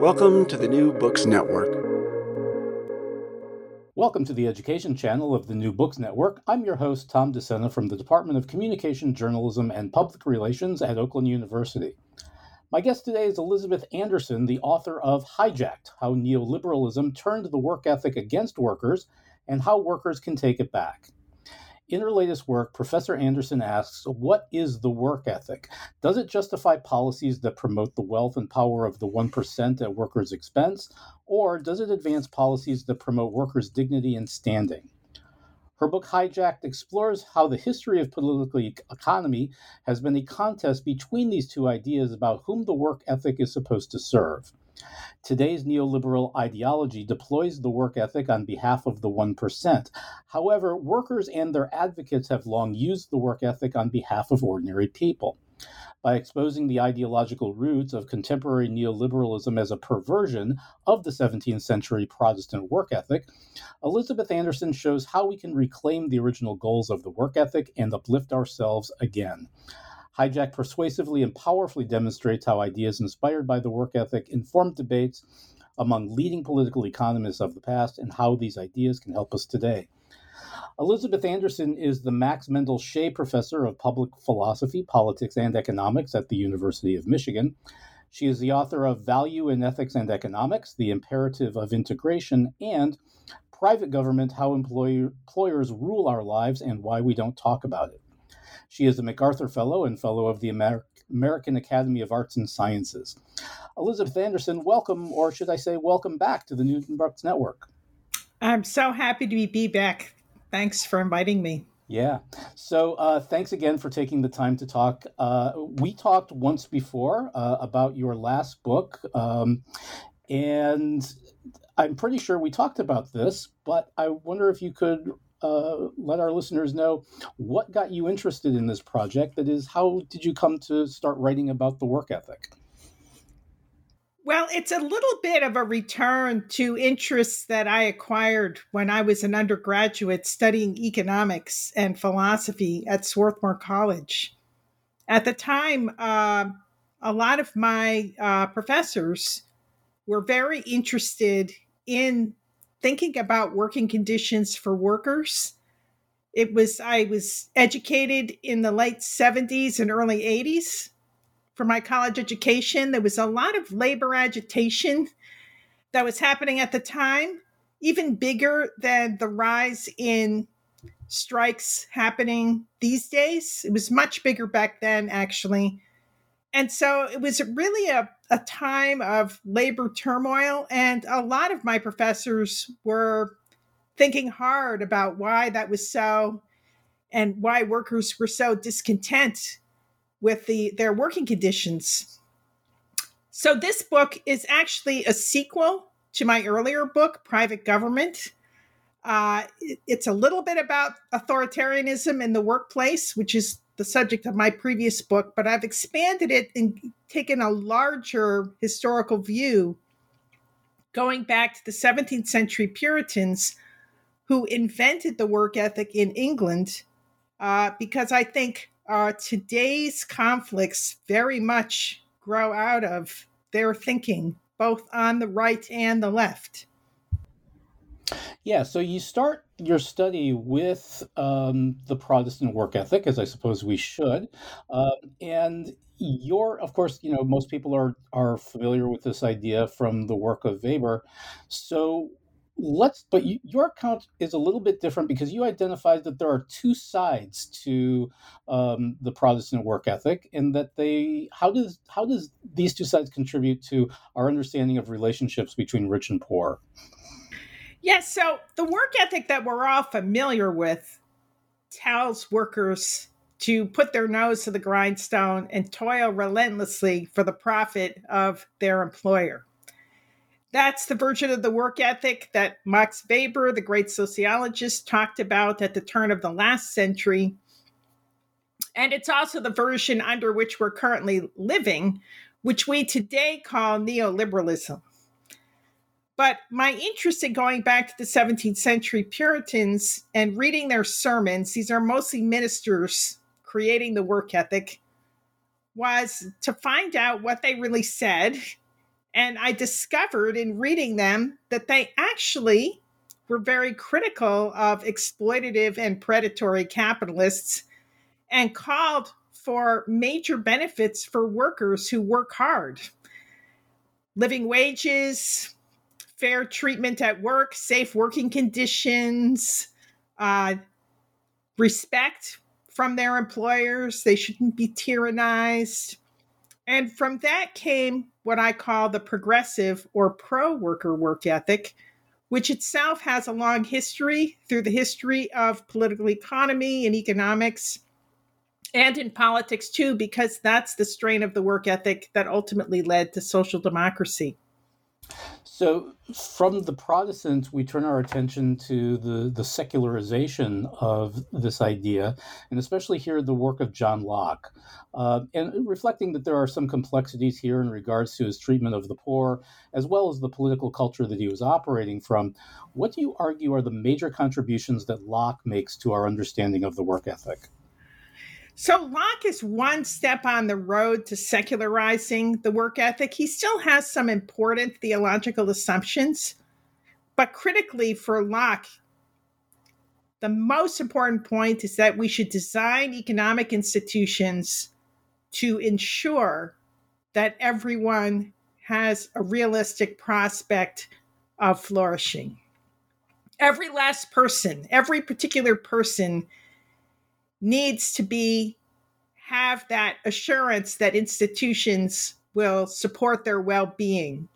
Welcome to the New Books Network. Welcome to the education channel of the New Books Network. I'm your host, Tom DeSena from the Department of Communication, Journalism, and Public Relations at Oakland University. My guest today is Elizabeth Anderson, the author of Hijacked How Neoliberalism Turned the Work Ethic Against Workers and How Workers Can Take It Back. In her latest work, Professor Anderson asks What is the work ethic? Does it justify policies that promote the wealth and power of the 1% at workers' expense? Or does it advance policies that promote workers' dignity and standing? Her book Hijacked explores how the history of political economy has been a contest between these two ideas about whom the work ethic is supposed to serve. Today's neoliberal ideology deploys the work ethic on behalf of the 1%. However, workers and their advocates have long used the work ethic on behalf of ordinary people. By exposing the ideological roots of contemporary neoliberalism as a perversion of the 17th century Protestant work ethic, Elizabeth Anderson shows how we can reclaim the original goals of the work ethic and uplift ourselves again. Hijack persuasively and powerfully demonstrates how ideas inspired by the work ethic inform debates among leading political economists of the past and how these ideas can help us today. Elizabeth Anderson is the Max Mendel Shaye Professor of Public Philosophy, Politics, and Economics at the University of Michigan. She is the author of Value in Ethics and Economics, The Imperative of Integration, and Private Government How Employer, Employers Rule Our Lives and Why We Don't Talk About It. She is a MacArthur Fellow and Fellow of the Amer- American Academy of Arts and Sciences. Elizabeth Anderson, welcome, or should I say, welcome back to the Newton Books Network. I'm so happy to be back. Thanks for inviting me. Yeah. So uh, thanks again for taking the time to talk. Uh, we talked once before uh, about your last book, um, and I'm pretty sure we talked about this, but I wonder if you could uh, let our listeners know what got you interested in this project. That is, how did you come to start writing about the work ethic? Well, it's a little bit of a return to interests that I acquired when I was an undergraduate studying economics and philosophy at Swarthmore College. At the time, uh, a lot of my uh, professors were very interested in thinking about working conditions for workers. It was, I was educated in the late 70s and early 80s for my college education. There was a lot of labor agitation that was happening at the time, even bigger than the rise in strikes happening these days. It was much bigger back then, actually. And so it was really a, a time of labor turmoil. And a lot of my professors were thinking hard about why that was so and why workers were so discontent with the their working conditions. So this book is actually a sequel to my earlier book, Private Government. Uh, it, it's a little bit about authoritarianism in the workplace, which is the subject of my previous book, but I've expanded it and taken a larger historical view going back to the 17th century Puritans who invented the work ethic in England, uh, because I think uh, today's conflicts very much grow out of their thinking, both on the right and the left. Yeah, so you start your study with um, the Protestant work ethic, as I suppose we should, uh, and you're, of course, you know, most people are are familiar with this idea from the work of Weber. So let's but you, your account is a little bit different because you identified that there are two sides to um, the protestant work ethic and that they how does how does these two sides contribute to our understanding of relationships between rich and poor yes so the work ethic that we're all familiar with tells workers to put their nose to the grindstone and toil relentlessly for the profit of their employer that's the version of the work ethic that Max Weber, the great sociologist, talked about at the turn of the last century. And it's also the version under which we're currently living, which we today call neoliberalism. But my interest in going back to the 17th century Puritans and reading their sermons, these are mostly ministers creating the work ethic, was to find out what they really said. And I discovered in reading them that they actually were very critical of exploitative and predatory capitalists and called for major benefits for workers who work hard. Living wages, fair treatment at work, safe working conditions, uh, respect from their employers. They shouldn't be tyrannized. And from that came what I call the progressive or pro worker work ethic, which itself has a long history through the history of political economy and economics and in politics too, because that's the strain of the work ethic that ultimately led to social democracy. So, from the Protestants, we turn our attention to the, the secularization of this idea, and especially here the work of John Locke, uh, and reflecting that there are some complexities here in regards to his treatment of the poor, as well as the political culture that he was operating from. What do you argue are the major contributions that Locke makes to our understanding of the work ethic? So Locke is one step on the road to secularizing the work ethic. He still has some important theological assumptions, but critically for Locke, the most important point is that we should design economic institutions to ensure that everyone has a realistic prospect of flourishing. Every last person, every particular person needs to be have that assurance that institutions will support their well-being.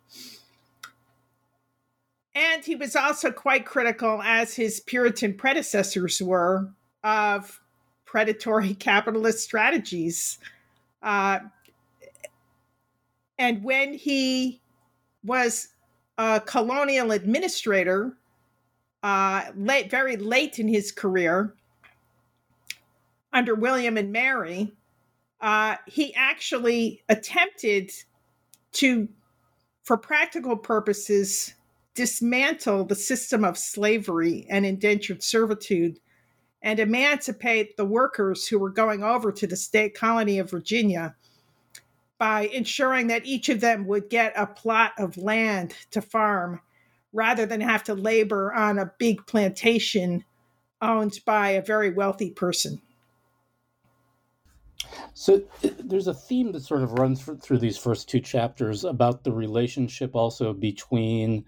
And he was also quite critical, as his Puritan predecessors were, of predatory capitalist strategies. Uh, and when he was a colonial administrator, uh, late, very late in his career, under William and Mary, uh, he actually attempted to, for practical purposes, dismantle the system of slavery and indentured servitude and emancipate the workers who were going over to the state colony of Virginia by ensuring that each of them would get a plot of land to farm rather than have to labor on a big plantation owned by a very wealthy person. So there's a theme that sort of runs through these first two chapters about the relationship also between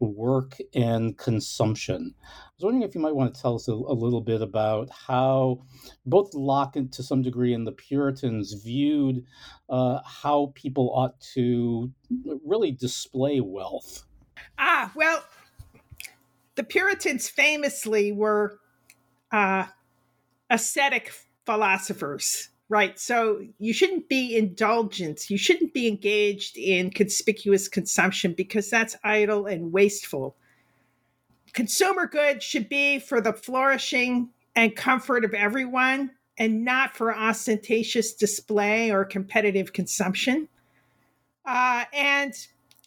work and consumption. I was wondering if you might want to tell us a, a little bit about how both Locke, and to some degree, and the Puritans viewed uh, how people ought to really display wealth. Ah, well, the Puritans famously were uh, ascetic philosophers Right. So you shouldn't be indulgent. You shouldn't be engaged in conspicuous consumption because that's idle and wasteful. Consumer goods should be for the flourishing and comfort of everyone, and not for ostentatious display or competitive consumption. Uh, and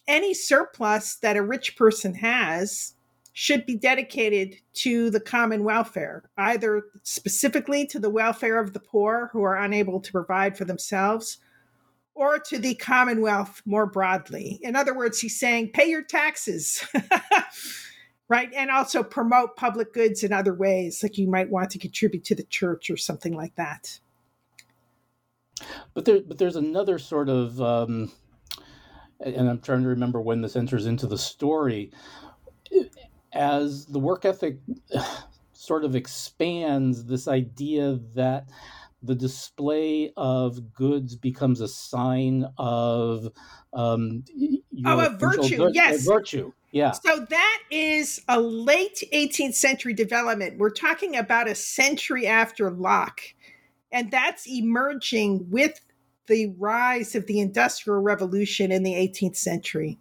any surplus that a rich person has should be dedicated to the common welfare, either specifically to the welfare of the poor who are unable to provide for themselves, or to the commonwealth more broadly. In other words, he's saying, pay your taxes. right? And also promote public goods in other ways, like you might want to contribute to the church or something like that. But there, but there's another sort of, um, and I'm trying to remember when this enters into the story. As the work ethic sort of expands, this idea that the display of goods becomes a sign of um, oh, a virtue. Good, yes, a virtue. Yeah. So that is a late 18th century development. We're talking about a century after Locke. And that's emerging with the rise of the Industrial Revolution in the 18th century.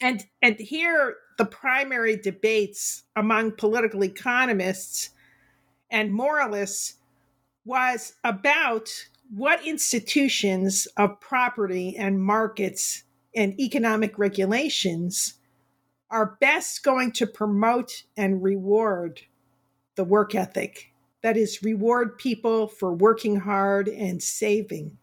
And, and here, the primary debates among political economists and moralists was about what institutions of property and markets and economic regulations are best going to promote and reward the work ethic. That is, reward people for working hard and saving.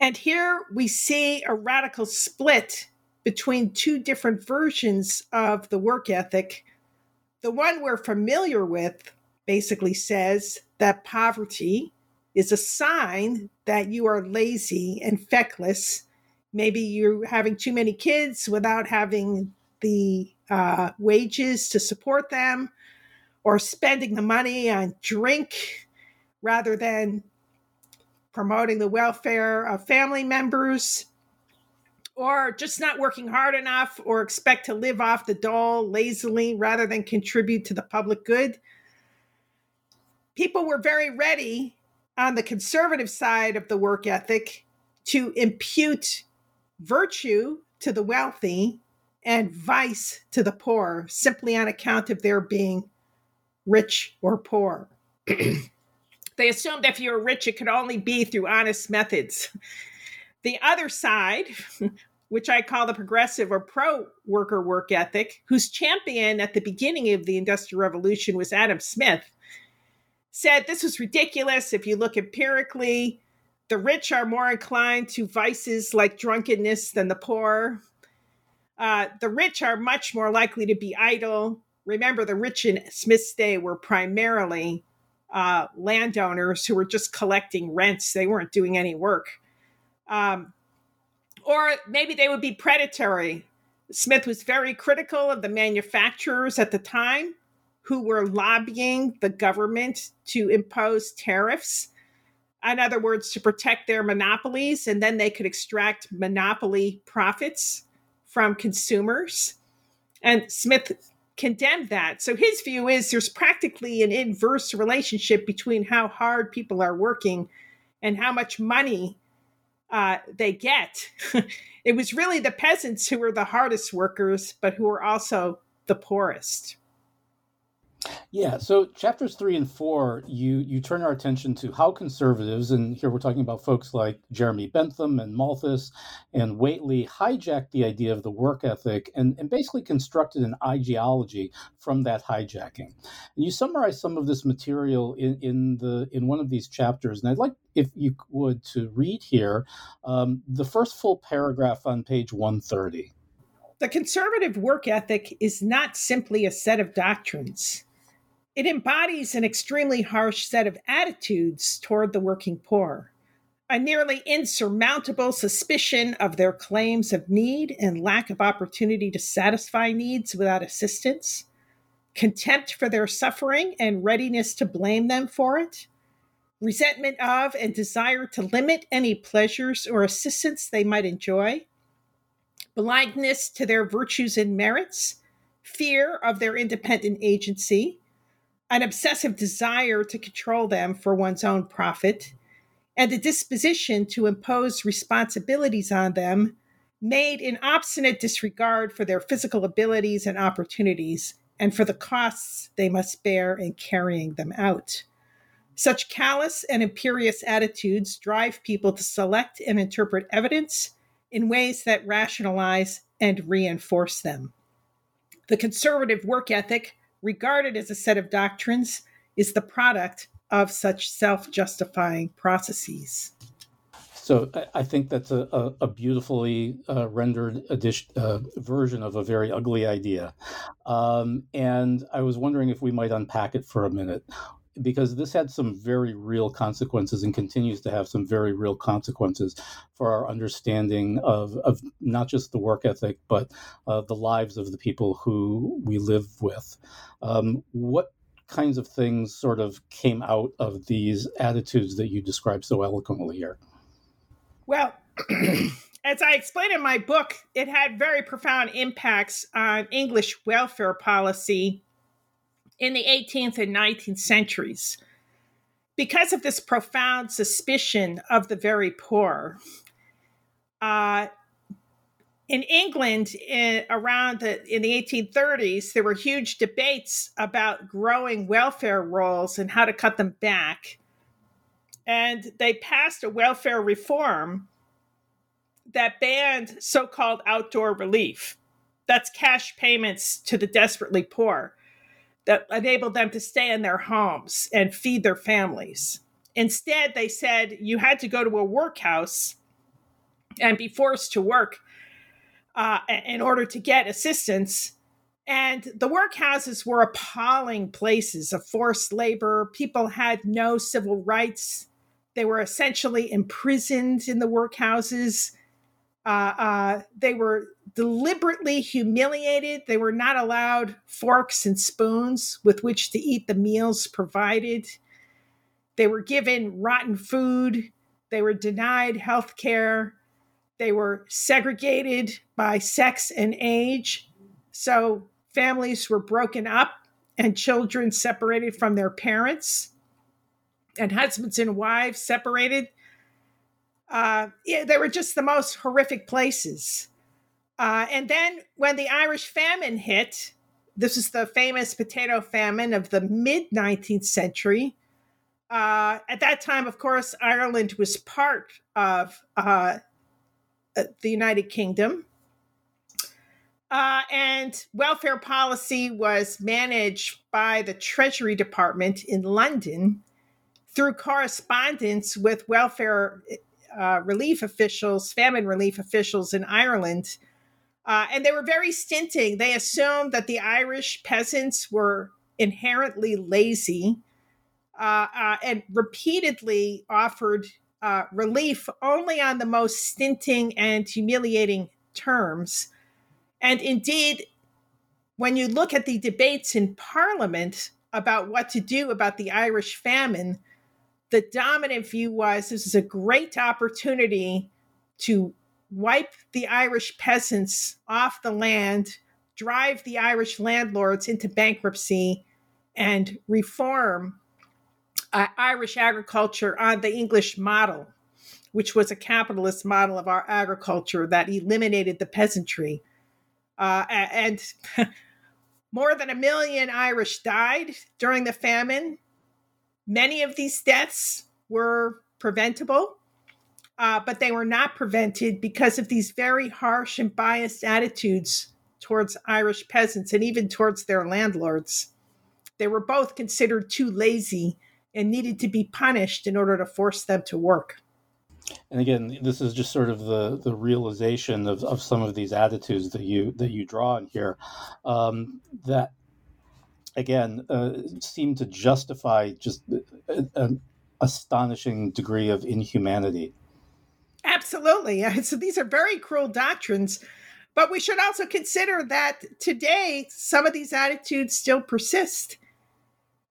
And here we see a radical split between two different versions of the work ethic. The one we're familiar with basically says that poverty is a sign that you are lazy and feckless maybe you're having too many kids without having the uh, wages to support them or spending the money on drink rather than promoting the welfare of family members or just not working hard enough or expect to live off the dole lazily rather than contribute to the public good. People were very ready on the conservative side of the work ethic to impute virtue to the wealthy and vice to the poor simply on account of their being rich or poor. they assumed if you were rich, it could only be through honest methods. The other side, which I call the progressive or pro worker work ethic, whose champion at the beginning of the Industrial Revolution was Adam Smith, said this was ridiculous. If you look empirically, the rich are more inclined to vices like drunkenness than the poor. Uh, the rich are much more likely to be idle. Remember, the rich in Smith's day were primarily uh, landowners who were just collecting rents, they weren't doing any work. Um, or maybe they would be predatory. Smith was very critical of the manufacturers at the time who were lobbying the government to impose tariffs in other words, to protect their monopolies, and then they could extract monopoly profits from consumers. And Smith condemned that. So his view is there's practically an inverse relationship between how hard people are working and how much money uh, they get. it was really the peasants who were the hardest workers, but who were also the poorest. Yeah, so chapters three and four, you you turn our attention to how conservatives, and here we're talking about folks like Jeremy Bentham and Malthus and Whately, hijacked the idea of the work ethic and, and basically constructed an ideology from that hijacking. And you summarize some of this material in, in the in one of these chapters, and I'd like if you would to read here um, the first full paragraph on page one thirty. The conservative work ethic is not simply a set of doctrines. It embodies an extremely harsh set of attitudes toward the working poor, a nearly insurmountable suspicion of their claims of need and lack of opportunity to satisfy needs without assistance, contempt for their suffering and readiness to blame them for it, resentment of and desire to limit any pleasures or assistance they might enjoy, blindness to their virtues and merits, fear of their independent agency, an obsessive desire to control them for one's own profit, and a disposition to impose responsibilities on them made in obstinate disregard for their physical abilities and opportunities and for the costs they must bear in carrying them out. Such callous and imperious attitudes drive people to select and interpret evidence in ways that rationalize and reinforce them. The conservative work ethic, regarded as a set of doctrines, is the product of such self justifying processes. So I think that's a, a, a beautifully uh, rendered uh, version of a very ugly idea. Um, and I was wondering if we might unpack it for a minute because this had some very real consequences and continues to have some very real consequences for our understanding of, of not just the work ethic, but uh, the lives of the people who we live with. Um, what kinds of things sort of came out of these attitudes that you described so eloquently here? Well, as I explain in my book, it had very profound impacts on English welfare policy in the 18th and 19th centuries. Because of this profound suspicion of the very poor, uh, in England, in, around the, in the 1830s, there were huge debates about growing welfare rolls and how to cut them back and they passed a welfare reform that banned so called outdoor relief. That's cash payments to the desperately poor that enabled them to stay in their homes and feed their families. Instead, they said you had to go to a workhouse and be forced to work uh, in order to get assistance. And the workhouses were appalling places of forced labor. People had no civil rights. They were essentially imprisoned in the workhouses. Uh, uh, they were deliberately humiliated. They were not allowed forks and spoons with which to eat the meals provided. They were given rotten food. They were denied health care. They were segregated by sex and age. So families were broken up and children separated from their parents and husbands and wives separated. Uh, yeah, they were just the most horrific places. Uh, and then when the Irish famine hit, this is the famous potato famine of the mid 19th century. Uh, at that time, of course, Ireland was part of uh, uh the United Kingdom. Uh, and welfare policy was managed by the Treasury Department in London through correspondence with welfare uh, relief officials, famine relief officials in Ireland. Uh, and they were very stinting. They assumed that the Irish peasants were inherently lazy uh, uh and repeatedly offered uh, relief only on the most stinting and humiliating terms. And indeed, when you look at the debates in Parliament about what to do about the Irish famine, the dominant view was this is a great opportunity to wipe the Irish peasants off the land, drive the Irish landlords into bankruptcy, and reform uh, Irish agriculture on the English model, which was a capitalist model of our agriculture that eliminated the peasantry. Uh, and more than a million Irish died during the famine Many of these deaths were preventable, uh, but they were not prevented because of these very harsh and biased attitudes towards Irish peasants and even towards their landlords. They were both considered too lazy and needed to be punished in order to force them to work. And again, this is just sort of the, the realization of, of some of these attitudes that you that you draw in here. Um, that again uh, seem to justify just an astonishing degree of inhumanity. Absolutely. So these are very cruel doctrines. But we should also consider that today some of these attitudes still persist.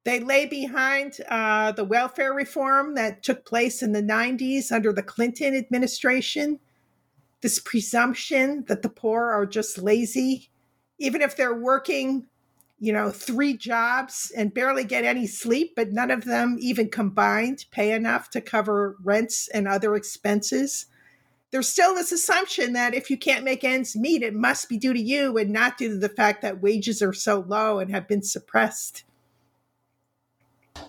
They lay behind uh, the welfare reform that took place in the 90s under the Clinton administration. This presumption that the poor are just lazy, even if they're working you know, three jobs and barely get any sleep, but none of them even combined pay enough to cover rents and other expenses. There's still this assumption that if you can't make ends meet, it must be due to you and not due to the fact that wages are so low and have been suppressed.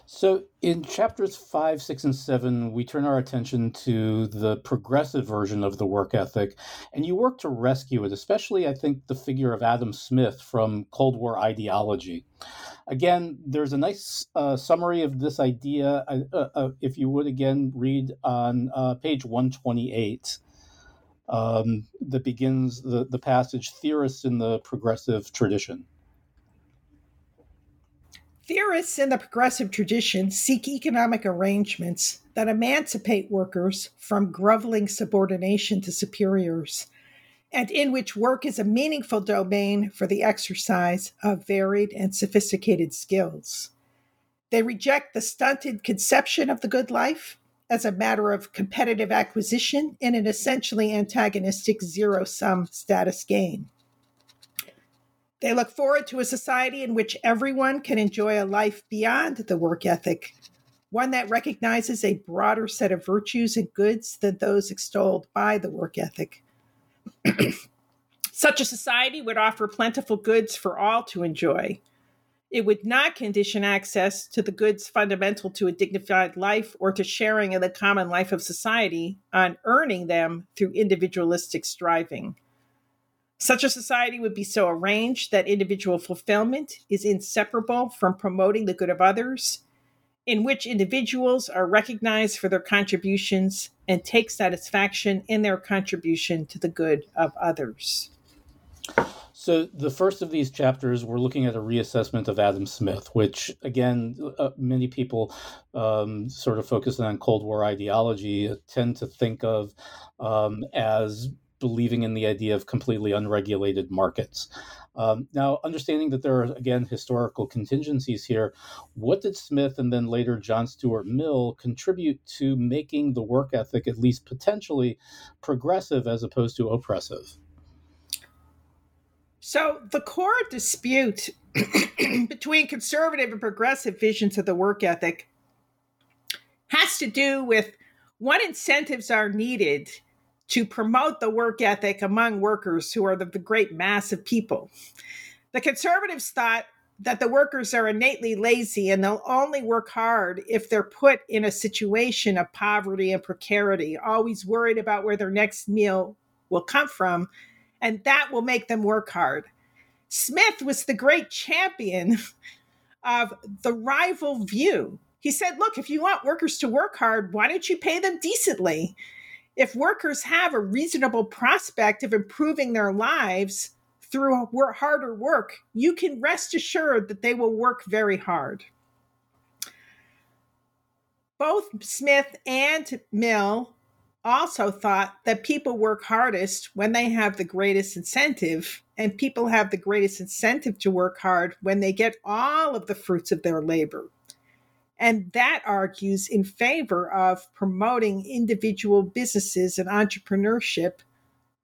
So, in chapters five, six, and seven, we turn our attention to the progressive version of the work ethic, and you work to rescue it, especially, I think, the figure of Adam Smith from Cold War ideology. Again, there's a nice uh, summary of this idea. Uh, uh, uh if you would again read on uh, page 128, um, that begins the, the passage Theorists in the Progressive Tradition. Theorists in the progressive tradition seek economic arrangements that emancipate workers from groveling subordination to superiors, and in which work is a meaningful domain for the exercise of varied and sophisticated skills. They reject the stunted conception of the good life as a matter of competitive acquisition in an essentially antagonistic zero sum status gain. They look forward to a society in which everyone can enjoy a life beyond the work ethic, one that recognizes a broader set of virtues and goods than those extolled by the work ethic. Such a society would offer plentiful goods for all to enjoy. It would not condition access to the goods fundamental to a dignified life or to sharing in the common life of society on earning them through individualistic striving. Such a society would be so arranged that individual fulfillment is inseparable from promoting the good of others, in which individuals are recognized for their contributions and take satisfaction in their contribution to the good of others. So, the first of these chapters, we're looking at a reassessment of Adam Smith, which, again, uh, many people um, sort of focusing on Cold War ideology tend to think of um, as believing in the idea of completely unregulated markets. Um, now, understanding that there are, again, historical contingencies here, what did Smith and then later John Stuart Mill contribute to making the work ethic at least potentially progressive as opposed to oppressive? So, the core dispute between conservative and progressive visions of the work ethic has to do with what incentives are needed to promote the work ethic among workers who are the, the great mass of people. The conservatives thought that the workers are innately lazy and they'll only work hard if they're put in a situation of poverty and precarity, always worried about where their next meal will come from, and that will make them work hard. Smith was the great champion of the rival view. He said, Look, if you want workers to work hard, why don't you pay them decently? If workers have a reasonable prospect of improving their lives through harder work, you can rest assured that they will work very hard. Both Smith and Mill also thought that people work hardest when they have the greatest incentive, and people have the greatest incentive to work hard when they get all of the fruits of their labor. And that argues in favor of promoting individual businesses and entrepreneurship.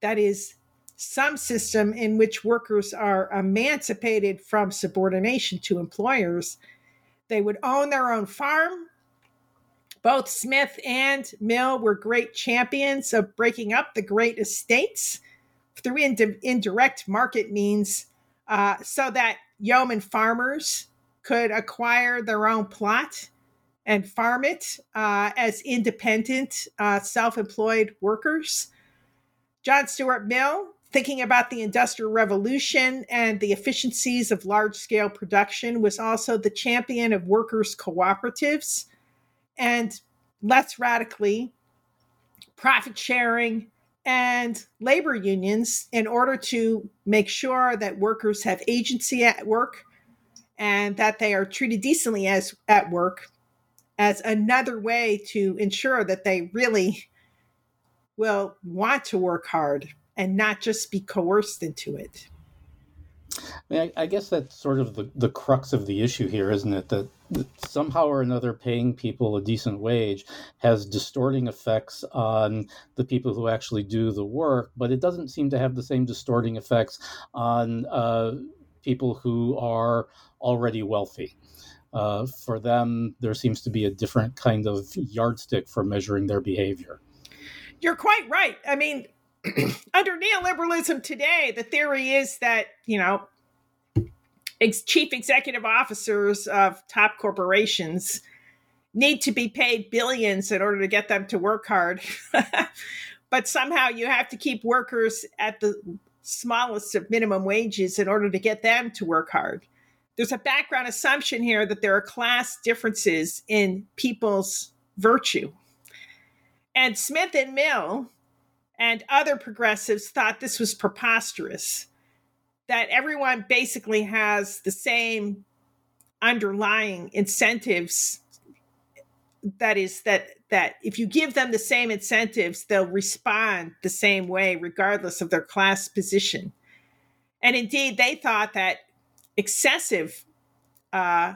That is, some system in which workers are emancipated from subordination to employers. They would own their own farm. Both Smith and Mill were great champions of breaking up the great estates through ind- indirect market means uh, so that yeoman farmers could acquire their own plot and farm it uh, as independent, uh, self employed workers. John Stuart Mill, thinking about the Industrial Revolution and the efficiencies of large scale production, was also the champion of workers' cooperatives and less radically, profit sharing and labor unions in order to make sure that workers have agency at work and that they are treated decently as at work as another way to ensure that they really will want to work hard and not just be coerced into it. I, mean, I, I guess that's sort of the, the crux of the issue here, isn't it? That, that somehow or another paying people a decent wage has distorting effects on the people who actually do the work, but it doesn't seem to have the same distorting effects on uh, people who are already wealthy. Uh, for them, there seems to be a different kind of yardstick for measuring their behavior. You're quite right. I mean, under neoliberalism today, the theory is that, you know, ex- chief executive officers of top corporations need to be paid billions in order to get them to work hard. but somehow you have to keep workers at the smallest of minimum wages in order to get them to work hard. There's a background assumption here that there are class differences in people's virtue. And Smith and Mill and other progressives thought this was preposterous that everyone basically has the same underlying incentives that is that that if you give them the same incentives they'll respond the same way regardless of their class position. And indeed they thought that excessive uh,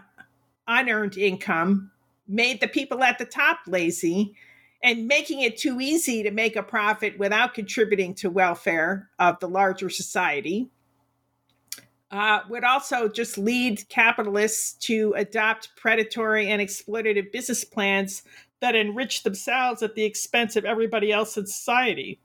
unearned income made the people at the top lazy and making it too easy to make a profit without contributing to welfare of the larger society uh, would also just lead capitalists to adopt predatory and exploitative business plans that enrich themselves at the expense of everybody else in society.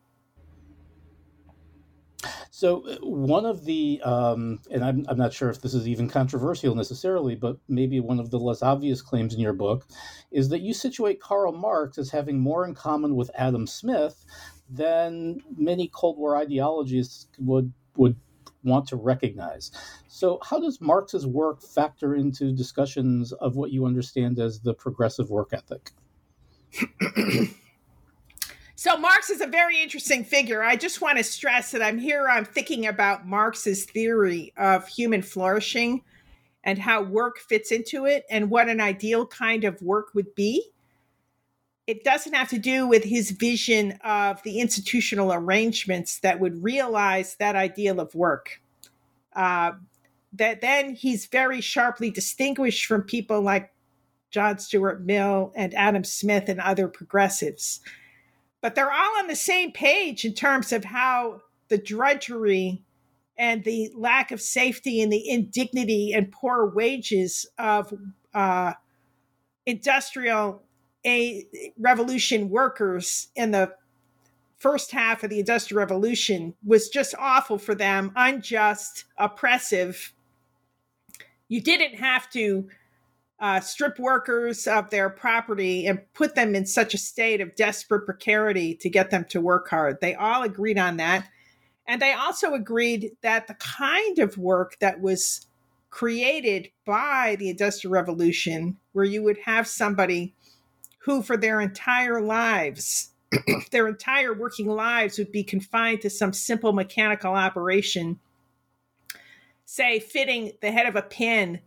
So, uh, one of the, um, and I'm, I'm not sure if this is even controversial necessarily, but maybe one of the less obvious claims in your book is that you situate Karl Marx as having more in common with Adam Smith than many Cold War ideologists would would want to recognize. So, how does Marx's work factor into discussions of what you understand as the progressive work ethic? So, Marx is a very interesting figure. I just want to stress that I'm here, I'm thinking about Marx's theory of human flourishing and how work fits into it and what an ideal kind of work would be it doesn't have to do with his vision of the institutional arrangements that would realize that ideal of work. Uh, that then he's very sharply distinguished from people like John Stuart Mill and Adam Smith and other progressives. But they're all on the same page in terms of how the drudgery and the lack of safety and the indignity and poor wages of uh, industrial a revolution workers in the first half of the industrial revolution was just awful for them unjust oppressive you didn't have to uh, strip workers of their property and put them in such a state of desperate precarity to get them to work hard. They all agreed on that. And they also agreed that the kind of work that was created by the industrial revolution where you would have somebody who, for their entire lives, their entire working lives, would be confined to some simple mechanical operation, say, fitting the head of a pin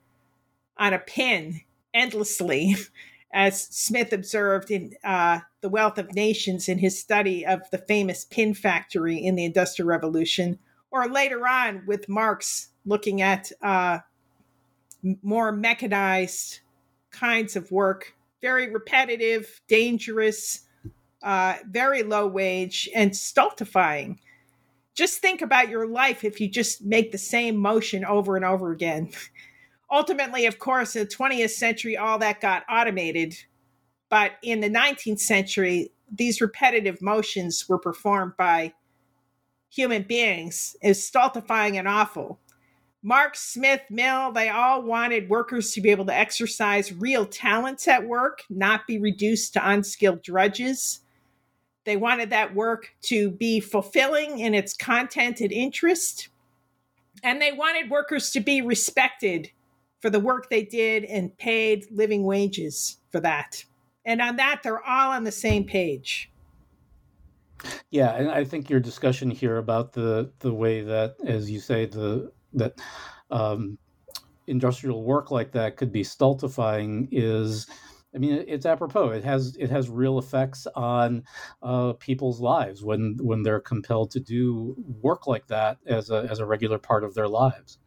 on a pin endlessly, as Smith observed in uh, The Wealth of Nations in his study of the famous pin factory in the Industrial Revolution, or later on with Marx looking at uh, more mechanized kinds of work very repetitive, dangerous, uh, very low wage, and stultifying. Just think about your life if you just make the same motion over and over again. Ultimately, of course, in the 20th century, all that got automated. But in the 19th century, these repetitive motions were performed by human beings is stultifying and awful. Marx Smith Mill, they all wanted workers to be able to exercise real talents at work, not be reduced to unskilled drudges. They wanted that work to be fulfilling in its content and interest. And they wanted workers to be respected for the work they did and paid living wages for that. And on that, they're all on the same page. Yeah, and I think your discussion here about the the way that, as you say, the that um, industrial work like that could be stultifying is I mean, it's apropos. It has it has real effects on uh, people's lives when when they're compelled to do work like that as a as a regular part of their lives.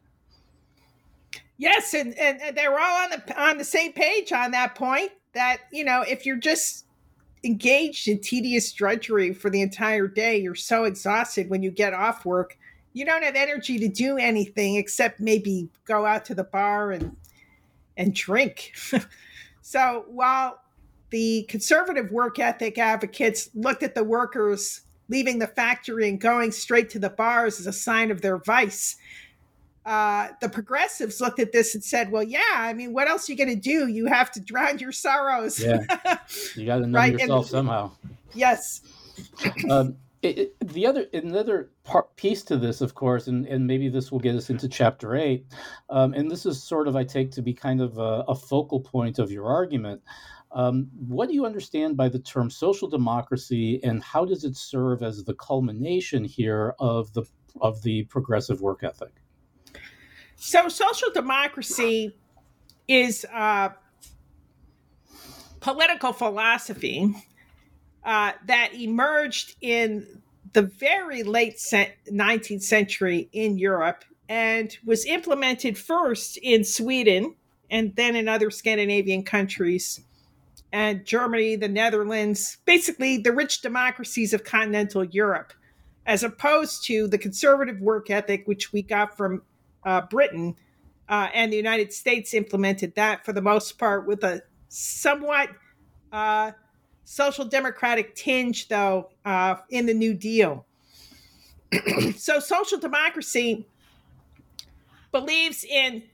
Yes, and, and, and they're all on the on the same page on that point. That you know, if you're just engaged in tedious drudgery for the entire day, you're so exhausted when you get off work you don't have energy to do anything except maybe go out to the bar and and drink. so while the conservative work ethic advocates looked at the workers leaving the factory and going straight to the bars as a sign of their vice, uh, the progressives looked at this and said, "Well, yeah, I mean, what else are you going to do? You have to drown your sorrows." Yeah, you got to know right? yourself and, somehow. Yes. um, it, it, the other another part, piece to this, of course, and, and maybe this will get us into chapter eight, um, and this is sort of I take to be kind of a, a focal point of your argument. Um, what do you understand by the term social democracy, and how does it serve as the culmination here of the of the progressive work ethic? So, social democracy is a political philosophy uh, that emerged in the very late 19th century in Europe and was implemented first in Sweden and then in other Scandinavian countries and Germany, the Netherlands, basically the rich democracies of continental Europe, as opposed to the conservative work ethic, which we got from uh, Britain uh, and the United States implemented that for the most part with a somewhat uh, social democratic tinge, though, uh, in the New Deal. so, social democracy believes in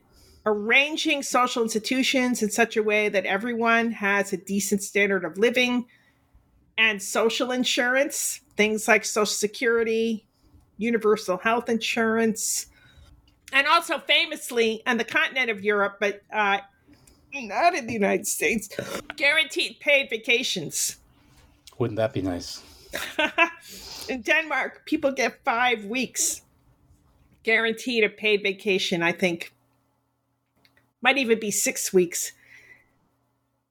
arranging social institutions in such a way that everyone has a decent standard of living and social insurance, things like Social Security, universal health insurance, and also famously on the continent of Europe, but uh, not in the United States, guaranteed paid vacations. Wouldn't that be nice? in Denmark, people get five weeks guaranteed a paid vacation, I think. Might even be six weeks.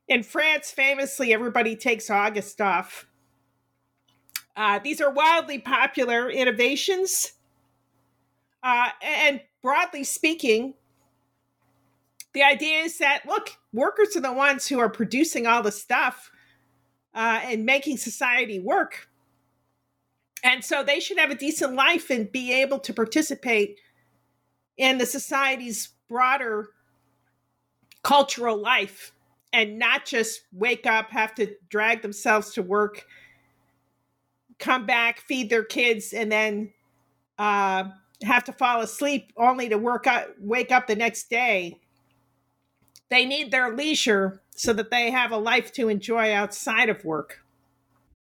In France, famously, everybody takes August off. Uh, these are wildly popular innovations. Uh, and broadly speaking, the idea is that look, workers are the ones who are producing all the stuff uh, and making society work. And so they should have a decent life and be able to participate in the society's broader cultural life and not just wake up, have to drag themselves to work, come back, feed their kids, and then uh, have to fall asleep only to work up, wake up the next day. They need their leisure so that they have a life to enjoy outside of work.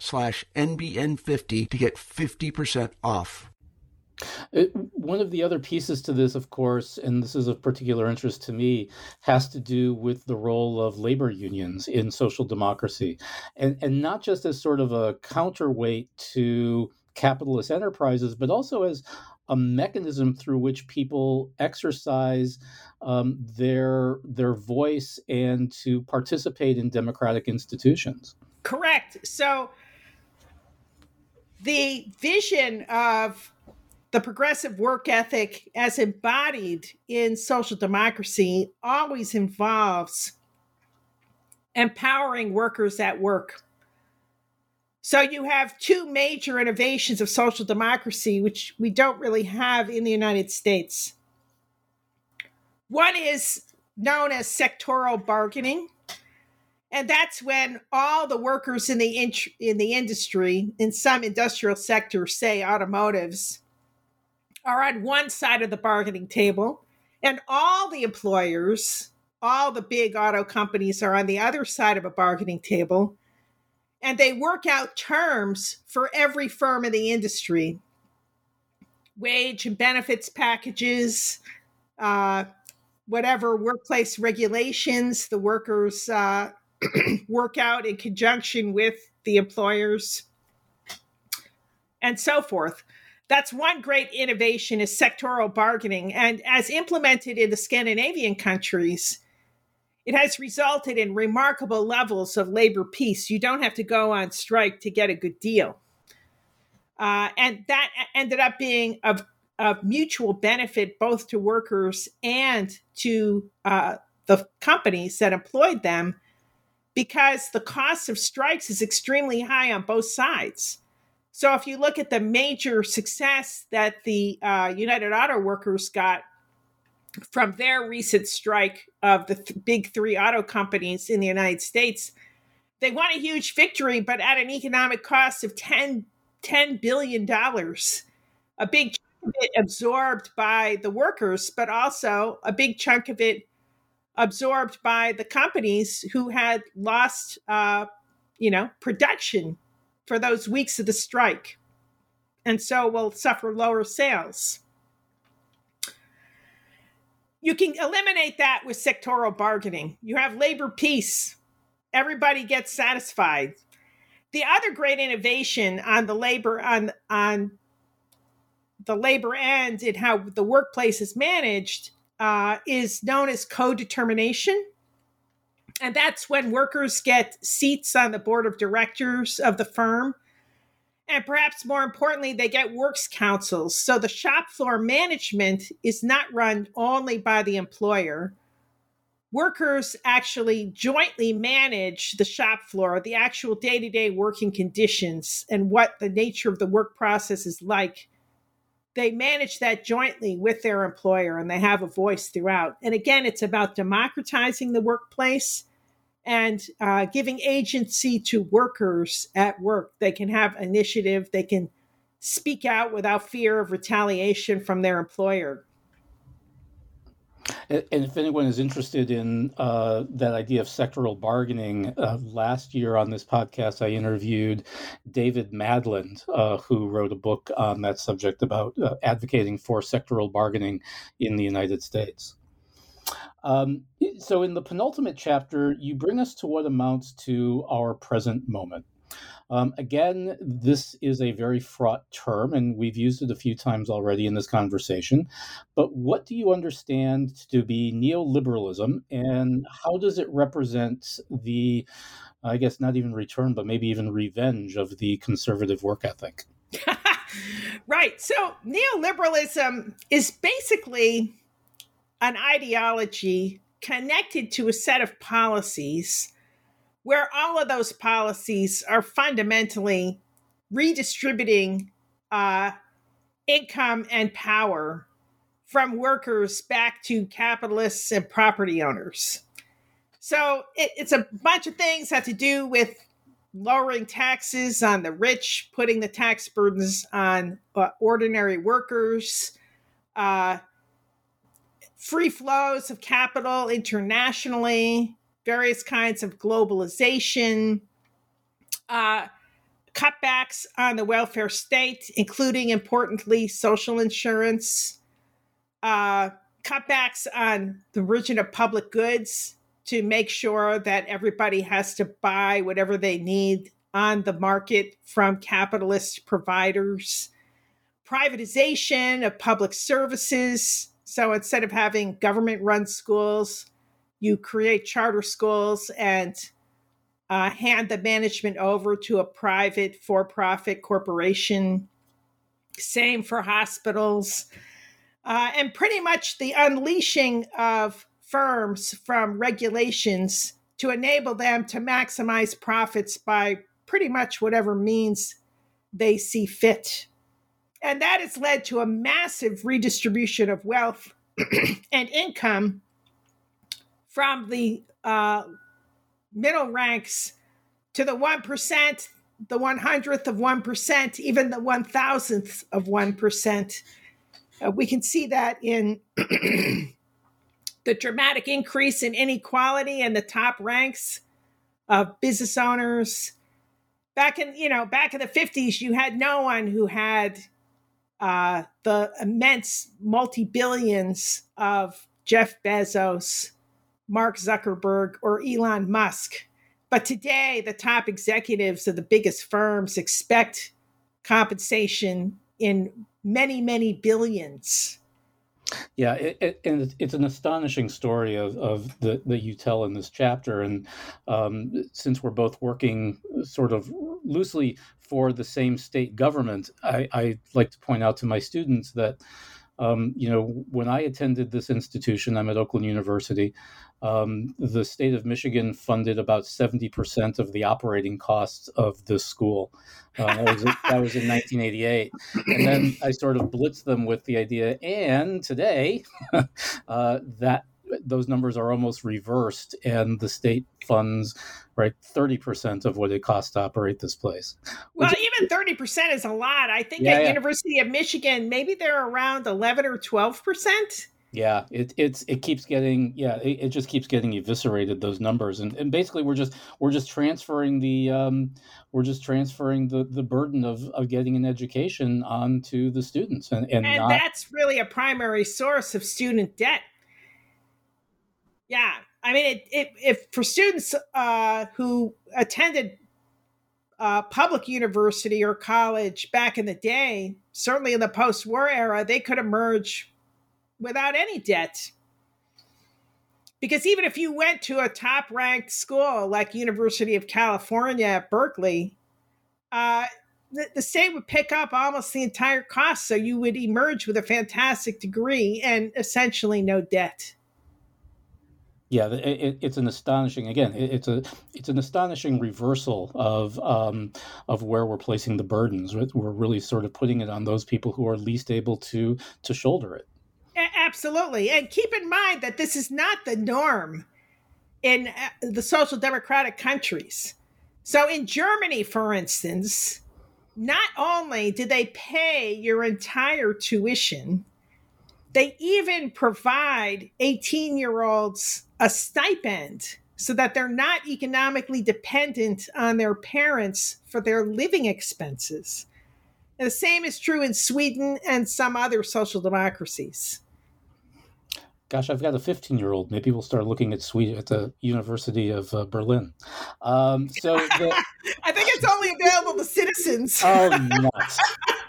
slash NBN50 to get 50% off. It, one of the other pieces to this, of course, and this is of particular interest to me, has to do with the role of labor unions in social democracy. And, and not just as sort of a counterweight to capitalist enterprises, but also as a mechanism through which people exercise um, their their voice and to participate in democratic institutions. Correct. So the vision of the progressive work ethic as embodied in social democracy always involves empowering workers at work. So you have two major innovations of social democracy, which we don't really have in the United States. One is known as sectoral bargaining, and that's when all the workers in the in, in the industry in some industrial sectors say automotives are on one side of the bargaining table and all the employers all the big auto companies are on the other side of a bargaining table and they work out terms for every firm in the industry. Wage and benefits packages uh, whatever workplace regulations the workers uh, work out in conjunction with the employers and so forth. That's one great innovation is sectoral bargaining. And as implemented in the Scandinavian countries, it has resulted in remarkable levels of labor peace. You don't have to go on strike to get a good deal. Uh, and that ended up being of, of mutual benefit both to workers and to uh, the companies that employed them because the cost of strikes is extremely high on both sides. So if you look at the major success that the uh, United Auto Workers got from their recent strike of the th- big three auto companies in the United States, they won a huge victory, but at an economic cost of 10, $10 billion. A big chunk of it absorbed by the workers, but also a big chunk of it absorbed by the companies who had lost, uh, you know, production for those weeks of the strike, and so will suffer lower sales. You can eliminate that with sectoral bargaining. You have labor peace. Everybody gets satisfied. The other great innovation on the labor on on the labor end and how the workplace is managed uh, is known as co-determination and that's when workers get seats on the board of directors of the firm. And perhaps more importantly, they get works councils. So the shop floor management is not run only by the employer. Workers actually jointly manage the shop floor, the actual day to day working conditions, and what the nature of the work process is like. They manage that jointly with their employer and they have a voice throughout. And again, it's about democratizing the workplace and uh, giving agency to workers at work. They can have initiative, they can speak out without fear of retaliation from their employer. And if anyone is interested in uh, that idea of sectoral bargaining, uh, last year on this podcast, I interviewed David Madland, uh, who wrote a book on that subject about uh, advocating for sectoral bargaining in the United States. Um, so, in the penultimate chapter, you bring us to what amounts to our present moment. Um, again, this is a very fraught term, and we've used it a few times already in this conversation. But what do you understand to be neoliberalism, and how does it represent the, I guess, not even return, but maybe even revenge of the conservative work ethic? right. So, neoliberalism is basically an ideology connected to a set of policies where all of those policies are fundamentally redistributing uh, income and power from workers back to capitalists and property owners. So it, it's a bunch of things that have to do with lowering taxes on the rich, putting the tax burdens on uh, ordinary workers, uh, free flows of capital internationally, various kinds of globalization, uh, cutbacks on the welfare state, including importantly social insurance, uh, cutbacks on the origin of public goods to make sure that everybody has to buy whatever they need on the market from capitalist providers, privatization of public services, so instead of having government run schools, you create charter schools and uh, hand the management over to a private for profit corporation. Same for hospitals. Uh, and pretty much the unleashing of firms from regulations to enable them to maximize profits by pretty much whatever means they see fit. And that has led to a massive redistribution of wealth and income from the uh, middle ranks to the 1%, the 100th of 1%, even the 1000th of 1%. Uh, we can see that in the dramatic increase in inequality in the top ranks of business owners. Back in, you know, back in the 50s, you had no one who had uh, the immense multi billions of Jeff Bezos, Mark Zuckerberg, or Elon Musk. But today, the top executives of the biggest firms expect compensation in many, many billions. Yeah, it, it, and it's an astonishing story of, of the, that you tell in this chapter. And um, since we're both working sort of loosely for the same state government, I, I like to point out to my students that um, you know, when I attended this institution, I'm at Oakland University. Um, the state of Michigan funded about 70% of the operating costs of this school. Uh, that, was, that, was, in 1988. And then I sort of blitzed them with the idea, and today, uh, that those numbers are almost reversed, and the state funds right 30% of what it costs to operate this place. Well, even 30% is a lot. I think yeah, at yeah. University of Michigan, maybe they're around 11 or 12%. Yeah, it it's it keeps getting yeah it, it, just keeps getting eviscerated those numbers and, and basically we're just we're just transferring the um, we're just transferring the, the burden of, of getting an education onto the students and and, and not... that's really a primary source of student debt. Yeah, I mean it, it if for students uh, who attended uh, public university or college back in the day, certainly in the post-war era, they could emerge without any debt. Because even if you went to a top ranked school like University of California at Berkeley, uh, the, the state would pick up almost the entire cost. So you would emerge with a fantastic degree and essentially no debt. Yeah, it, it's an astonishing. Again, it's a it's an astonishing reversal of um, of where we're placing the burdens. We're really sort of putting it on those people who are least able to to shoulder it. Absolutely. And keep in mind that this is not the norm in uh, the social democratic countries. So in Germany, for instance, not only do they pay your entire tuition, they even provide 18 year olds a stipend so that they're not economically dependent on their parents for their living expenses. And the same is true in Sweden and some other social democracies gosh, I've got a 15 year old. Maybe we'll start looking at Sweden at the University of uh, Berlin. Um, so the, I think it's only available to citizens. oh, nuts.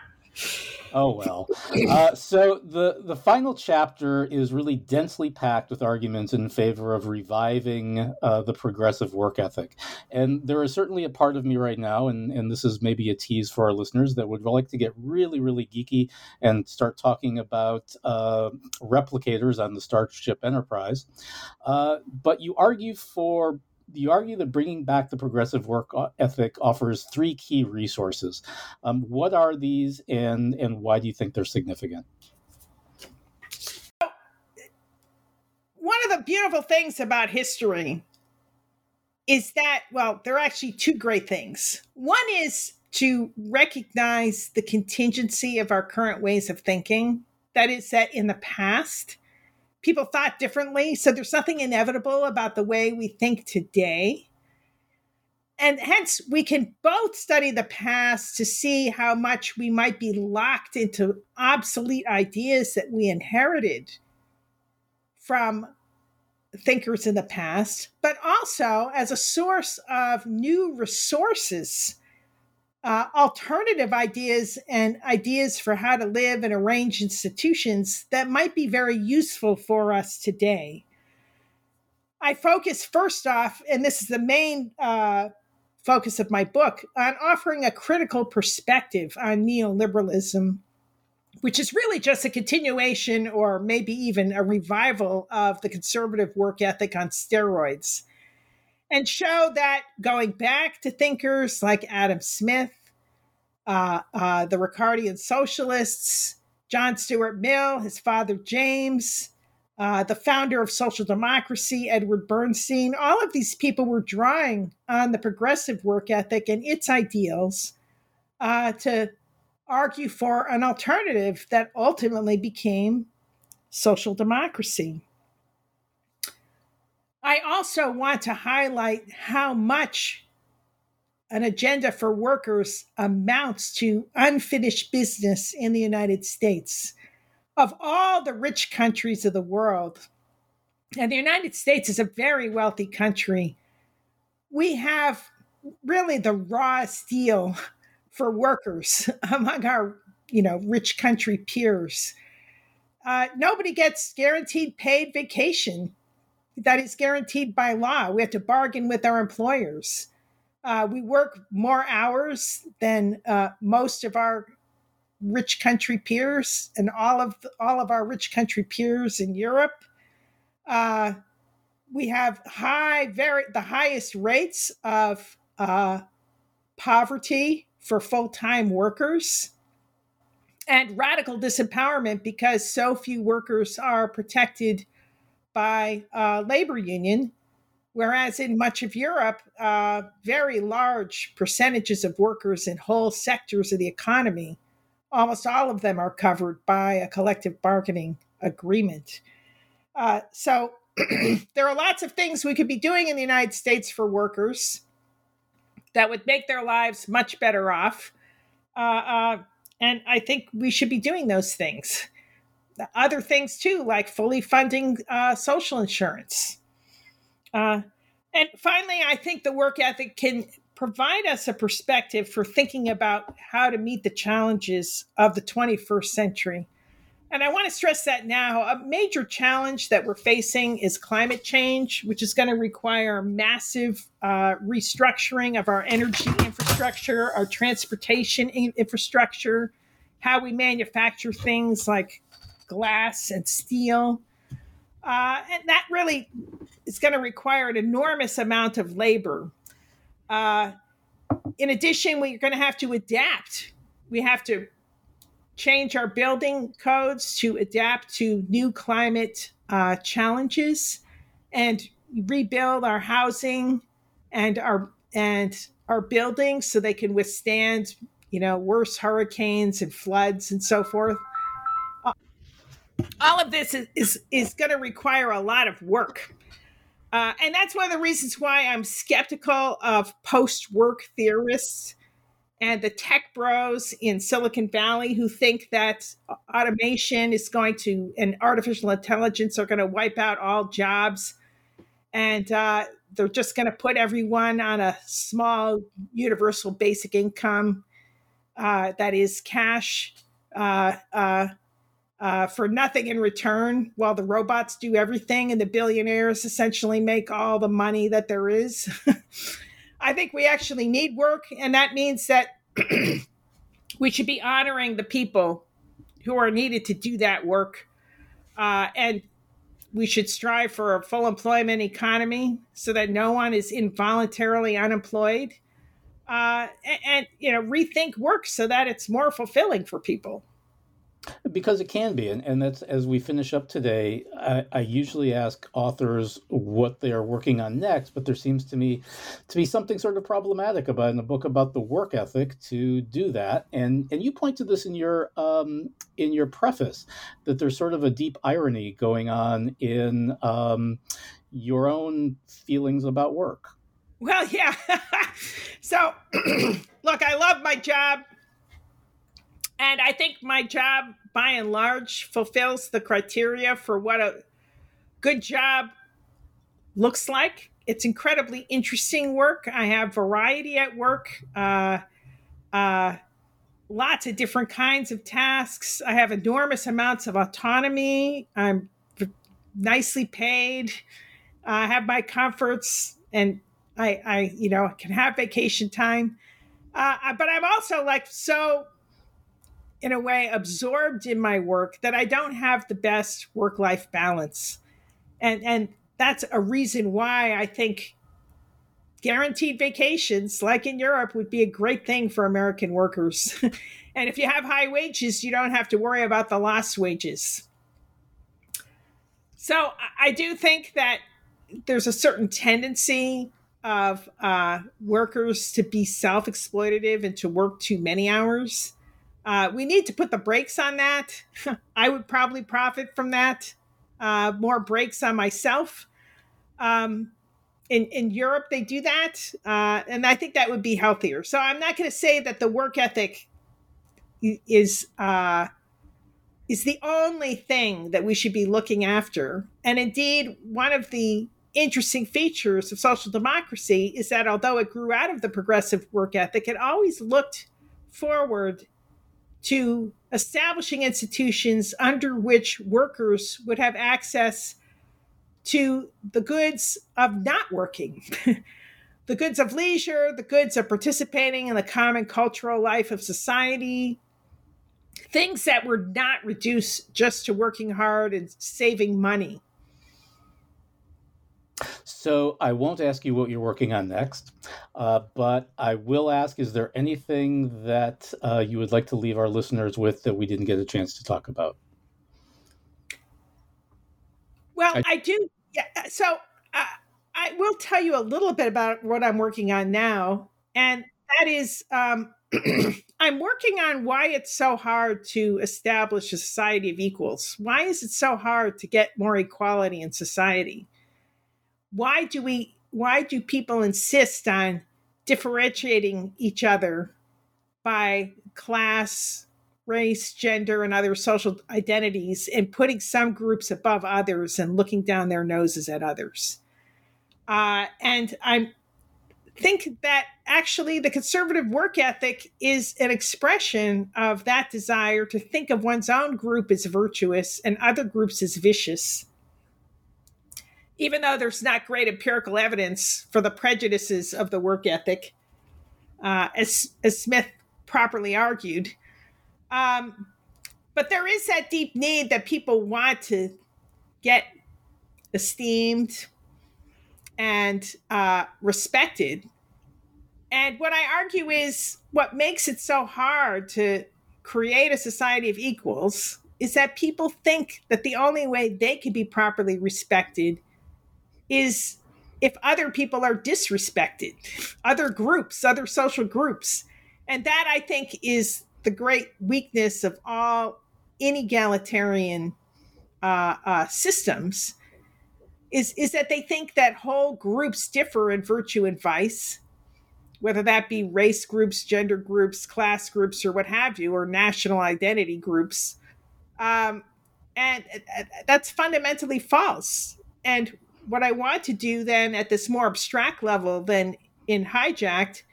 Oh well. Uh, so the the final chapter is really densely packed with arguments in favor of reviving uh, the progressive work ethic, and there is certainly a part of me right now, and and this is maybe a tease for our listeners that would like to get really really geeky and start talking about uh, replicators on the Starship Enterprise. Uh, but you argue for you argue that bringing back the progressive work ethic offers three key resources. Um, what are these, and and why do you think they're significant? One of the beautiful things about history is that well, there are actually two great things. One is to recognize the contingency of our current ways of thinking. That is that in the past people thought differently. So there's nothing inevitable about the way we think today. And hence, we can both study the past to see how much we might be locked into obsolete ideas that we inherited from thinkers in the past, but also as a source of new resources uh, alternative ideas and ideas for how to live and arrange institutions that might be very useful for us today. I focus first off, and this is the main uh, focus of my book, on offering a critical perspective on neoliberalism, which is really just a continuation or maybe even a revival of the conservative work ethic on steroids and show that going back to thinkers like Adam Smith, uh, uh, the Ricardian socialists, John Stuart Mill, his father James, uh, the founder of social democracy, Edward Bernstein, all of these people were drawing on the progressive work ethic and its ideals uh, to argue for an alternative that ultimately became social democracy. I also want to highlight how much an agenda for workers amounts to unfinished business in the United States. Of all the rich countries of the world, And the United States is a very wealthy country. We have really the raw steel for workers among our, you know, rich country peers. Uh, nobody gets guaranteed paid vacation that is guaranteed by law. We have to bargain with our employers. Uh, we work more hours than uh, most of our rich country peers and all of the, all of our rich country peers in Europe. Uh, we have high, very the highest rates of uh, poverty for full time workers and radical disempowerment because so few workers are protected by a labor union. Whereas in much of Europe, uh, very large percentages of workers in whole sectors of the economy, almost all of them are covered by a collective bargaining agreement. Uh, so there are lots of things we could be doing in the United States for workers that would make their lives much better off. Uh, uh, and I think we should be doing those things. Other things too, like fully funding uh, social insurance. Uh, and finally, I think the work ethic can provide us a perspective for thinking about how to meet the challenges of the 21st century and I want to stress that now. A major challenge that we're facing is climate change, which is going to require massive uh, restructuring of our energy infrastructure, our transportation infrastructure, how we manufacture things like glass and steel. Uh, and that really is going to require an enormous amount of labor. Uh, in addition, we're going to have to adapt. We have to change our building codes to adapt to new climate uh, challenges and rebuild our housing and our and our buildings so they can withstand you know worse hurricanes and floods and so forth all of this is is, is going to require a lot of work uh, and that's one of the reasons why i'm skeptical of post-work theorists and the tech bros in Silicon Valley who think that automation is going to and artificial intelligence are going to wipe out all jobs. And uh, they're just going to put everyone on a small universal basic income uh, that is cash uh, uh, for nothing in return while the robots do everything and the billionaires essentially make all the money that there is. I think we actually need work, and that means that we should be honoring the people who are needed to do that work. Uh, and we should strive for a full employment economy so that no one is involuntarily unemployed. Uh, and, and, you know, rethink work so that it's more fulfilling for people because it can be and, and that's as we finish up today I, I, usually ask authors what they are working on next but there seems to me to be something sort of problematic about in a book about the work ethic to do that. And and you point to this in your um, in your preface that there's sort of a deep irony going on in um, your own feelings about work. Well yeah. So look i love my job and I think my job, by and large, fulfills the criteria for what a good job looks like. It's incredibly interesting work. I have variety at work, uh, uh, lots of different kinds of tasks. I have enormous amounts of autonomy. I'm nicely paid. I have my comforts, and I, I, you know, can have vacation time. Uh, but I'm also like so in a way absorbed in my work that I don't have the best work life balance. And and that's a reason why I think guaranteed vacations like in Europe would be a great thing for American workers. and if you have high wages, you don't have to worry about the lost wages. So I do think that there's a certain tendency of uh, workers to be self exploitative and to work too many hours. Uh, we need to put the brakes on that. I would probably profit from that. Uh, more brakes on myself. Um, in in Europe, they do that, uh, and I think that would be healthier. So I'm not going to say that the work ethic is uh, is the only thing that we should be looking after. And indeed, one of the interesting features of social democracy is that although it grew out of the progressive work ethic, it always looked forward to establishing institutions under which workers would have access to the goods of not working. the goods of leisure, the goods of participating in the common cultural life of society, things that were not reduced just to working hard and saving money. So I won't ask you what you're working on next, uh, but I will ask: Is there anything that uh, you would like to leave our listeners with that we didn't get a chance to talk about? Well, I, I do. Yeah. So uh, I will tell you a little bit about what I'm working on now, and that is um, I'm working on why it's so hard to establish a society of equals. Why is it so hard to get more equality in society? Why do we why do people insist on differentiating each other by class, race, gender, and other social identities and putting some groups above others and looking down their noses at others? Uh, and I'm think that actually the conservative work ethic is an expression of that desire to think of one's own group as virtuous and other groups as vicious. Even though there's not great empirical evidence for the prejudices of the work ethic, uh, as, as Smith properly argued. Um, but there is that deep need that people want to get esteemed, and uh, respected. And what I argue is what makes it so hard to create a society of equals is that people think that the only way they can be properly respected is if other people are disrespected, other groups, other social groups. And that I think is the great weakness of all inegalitarian uh, uh, systems is is that they think that whole groups differ in virtue and vice whether that be race groups gender groups class groups or what have you or national identity groups um, and that's fundamentally false and what i want to do then at this more abstract level than in hijacked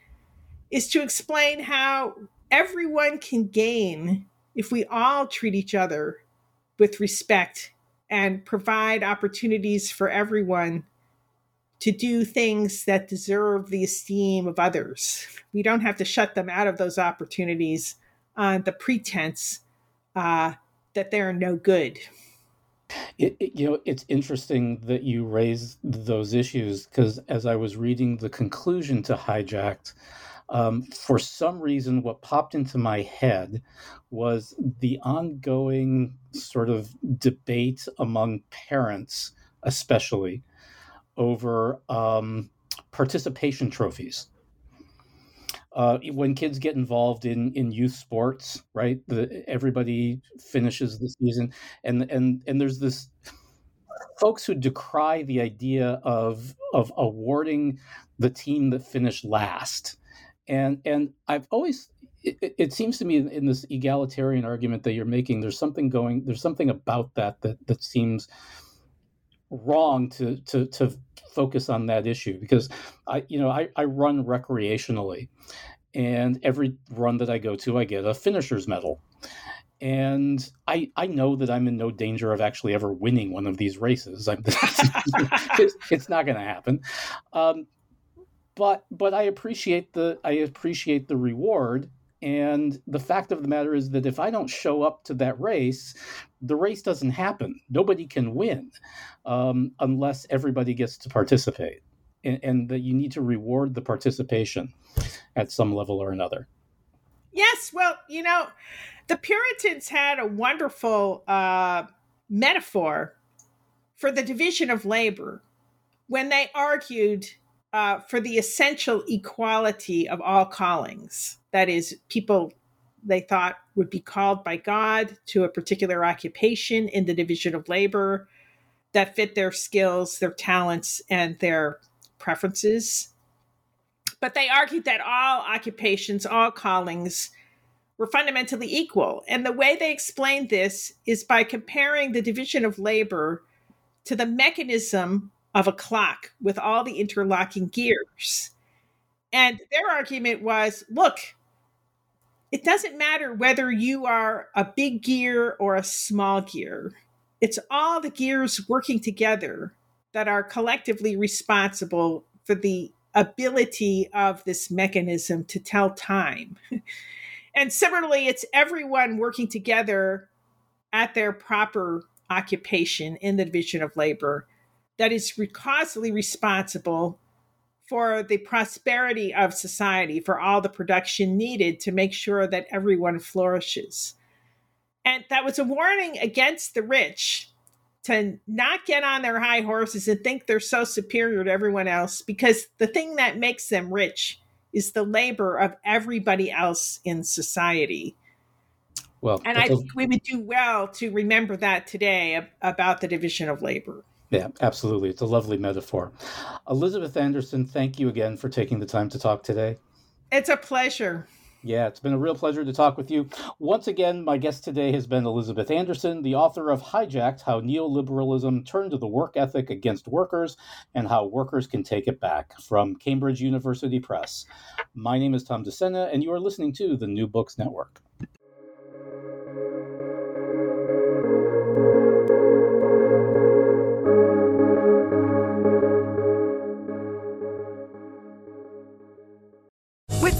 is to explain how everyone can gain if we all treat each other with respect and provide opportunities for everyone to do things that deserve the esteem of others. We don't have to shut them out of those opportunities on the pretense uh, that they're no good. It, it, you know, it's interesting that you raise those issues because as I was reading the conclusion to Hijacked, um, for some reason, what popped into my head was the ongoing sort of debate among parents, especially over um, participation trophies. Uh, when kids get involved in in youth sports, right? The, everybody finishes the season, and and and there's this folks who decry the idea of of awarding the team that finished last and and I've always it, it seems to me in, in, this egalitarian argument that you're making, there's something going, there's something about that that that seems wrong to to to focus on that issue because I you know I, I run recreationally, and every run that I go to, I get a finisher's medal. And I, I know that I'm in no danger of actually ever winning one of these races. it's, it's, not going to happen. Um, but but I appreciate the I appreciate the reward. And the fact of the matter is that if I don't show up to that race, the race doesn't happen. Nobody can win um, unless everybody gets to participate. And, and that you need to reward the participation at some level or another. Yes, well, you know, the Puritans had a wonderful uh, metaphor for the division of labor when they argued uh, for the essential equality of all callings. That is, people they thought would be called by God to a particular occupation in the division of labor that fit their skills, their talents, and their preferences. But they argued that all occupations, all callings, were fundamentally equal. And the way they explained this is by comparing the division of labor to the mechanism of a clock with all the interlocking gears. And their argument was look, it doesn't matter whether you are a big gear or a small gear, it's all the gears working together that are collectively responsible for the ability of this mechanism to tell time. and similarly, it's everyone working together at their proper occupation in the division of labor that is causally responsible for the prosperity of society, for all the production needed to make sure that everyone flourishes. And that was a warning against the rich to not get on their high horses and think they're so superior to everyone else because the thing that makes them rich is the labor of everybody else in society. Well, and I think we would do well to remember that today about the division of labor. Yeah, absolutely. It's a lovely metaphor. Elizabeth Anderson, thank you again for taking the time to talk today. It's a pleasure. Yeah, it's been a real pleasure to talk with you. Once again, my guest today has been Elizabeth Anderson, the author of Hijacked How Neoliberalism Turned to the Work Ethic Against Workers and How Workers Can Take It Back from Cambridge University Press. My name is Tom DeSena, and you are listening to the New Books Network.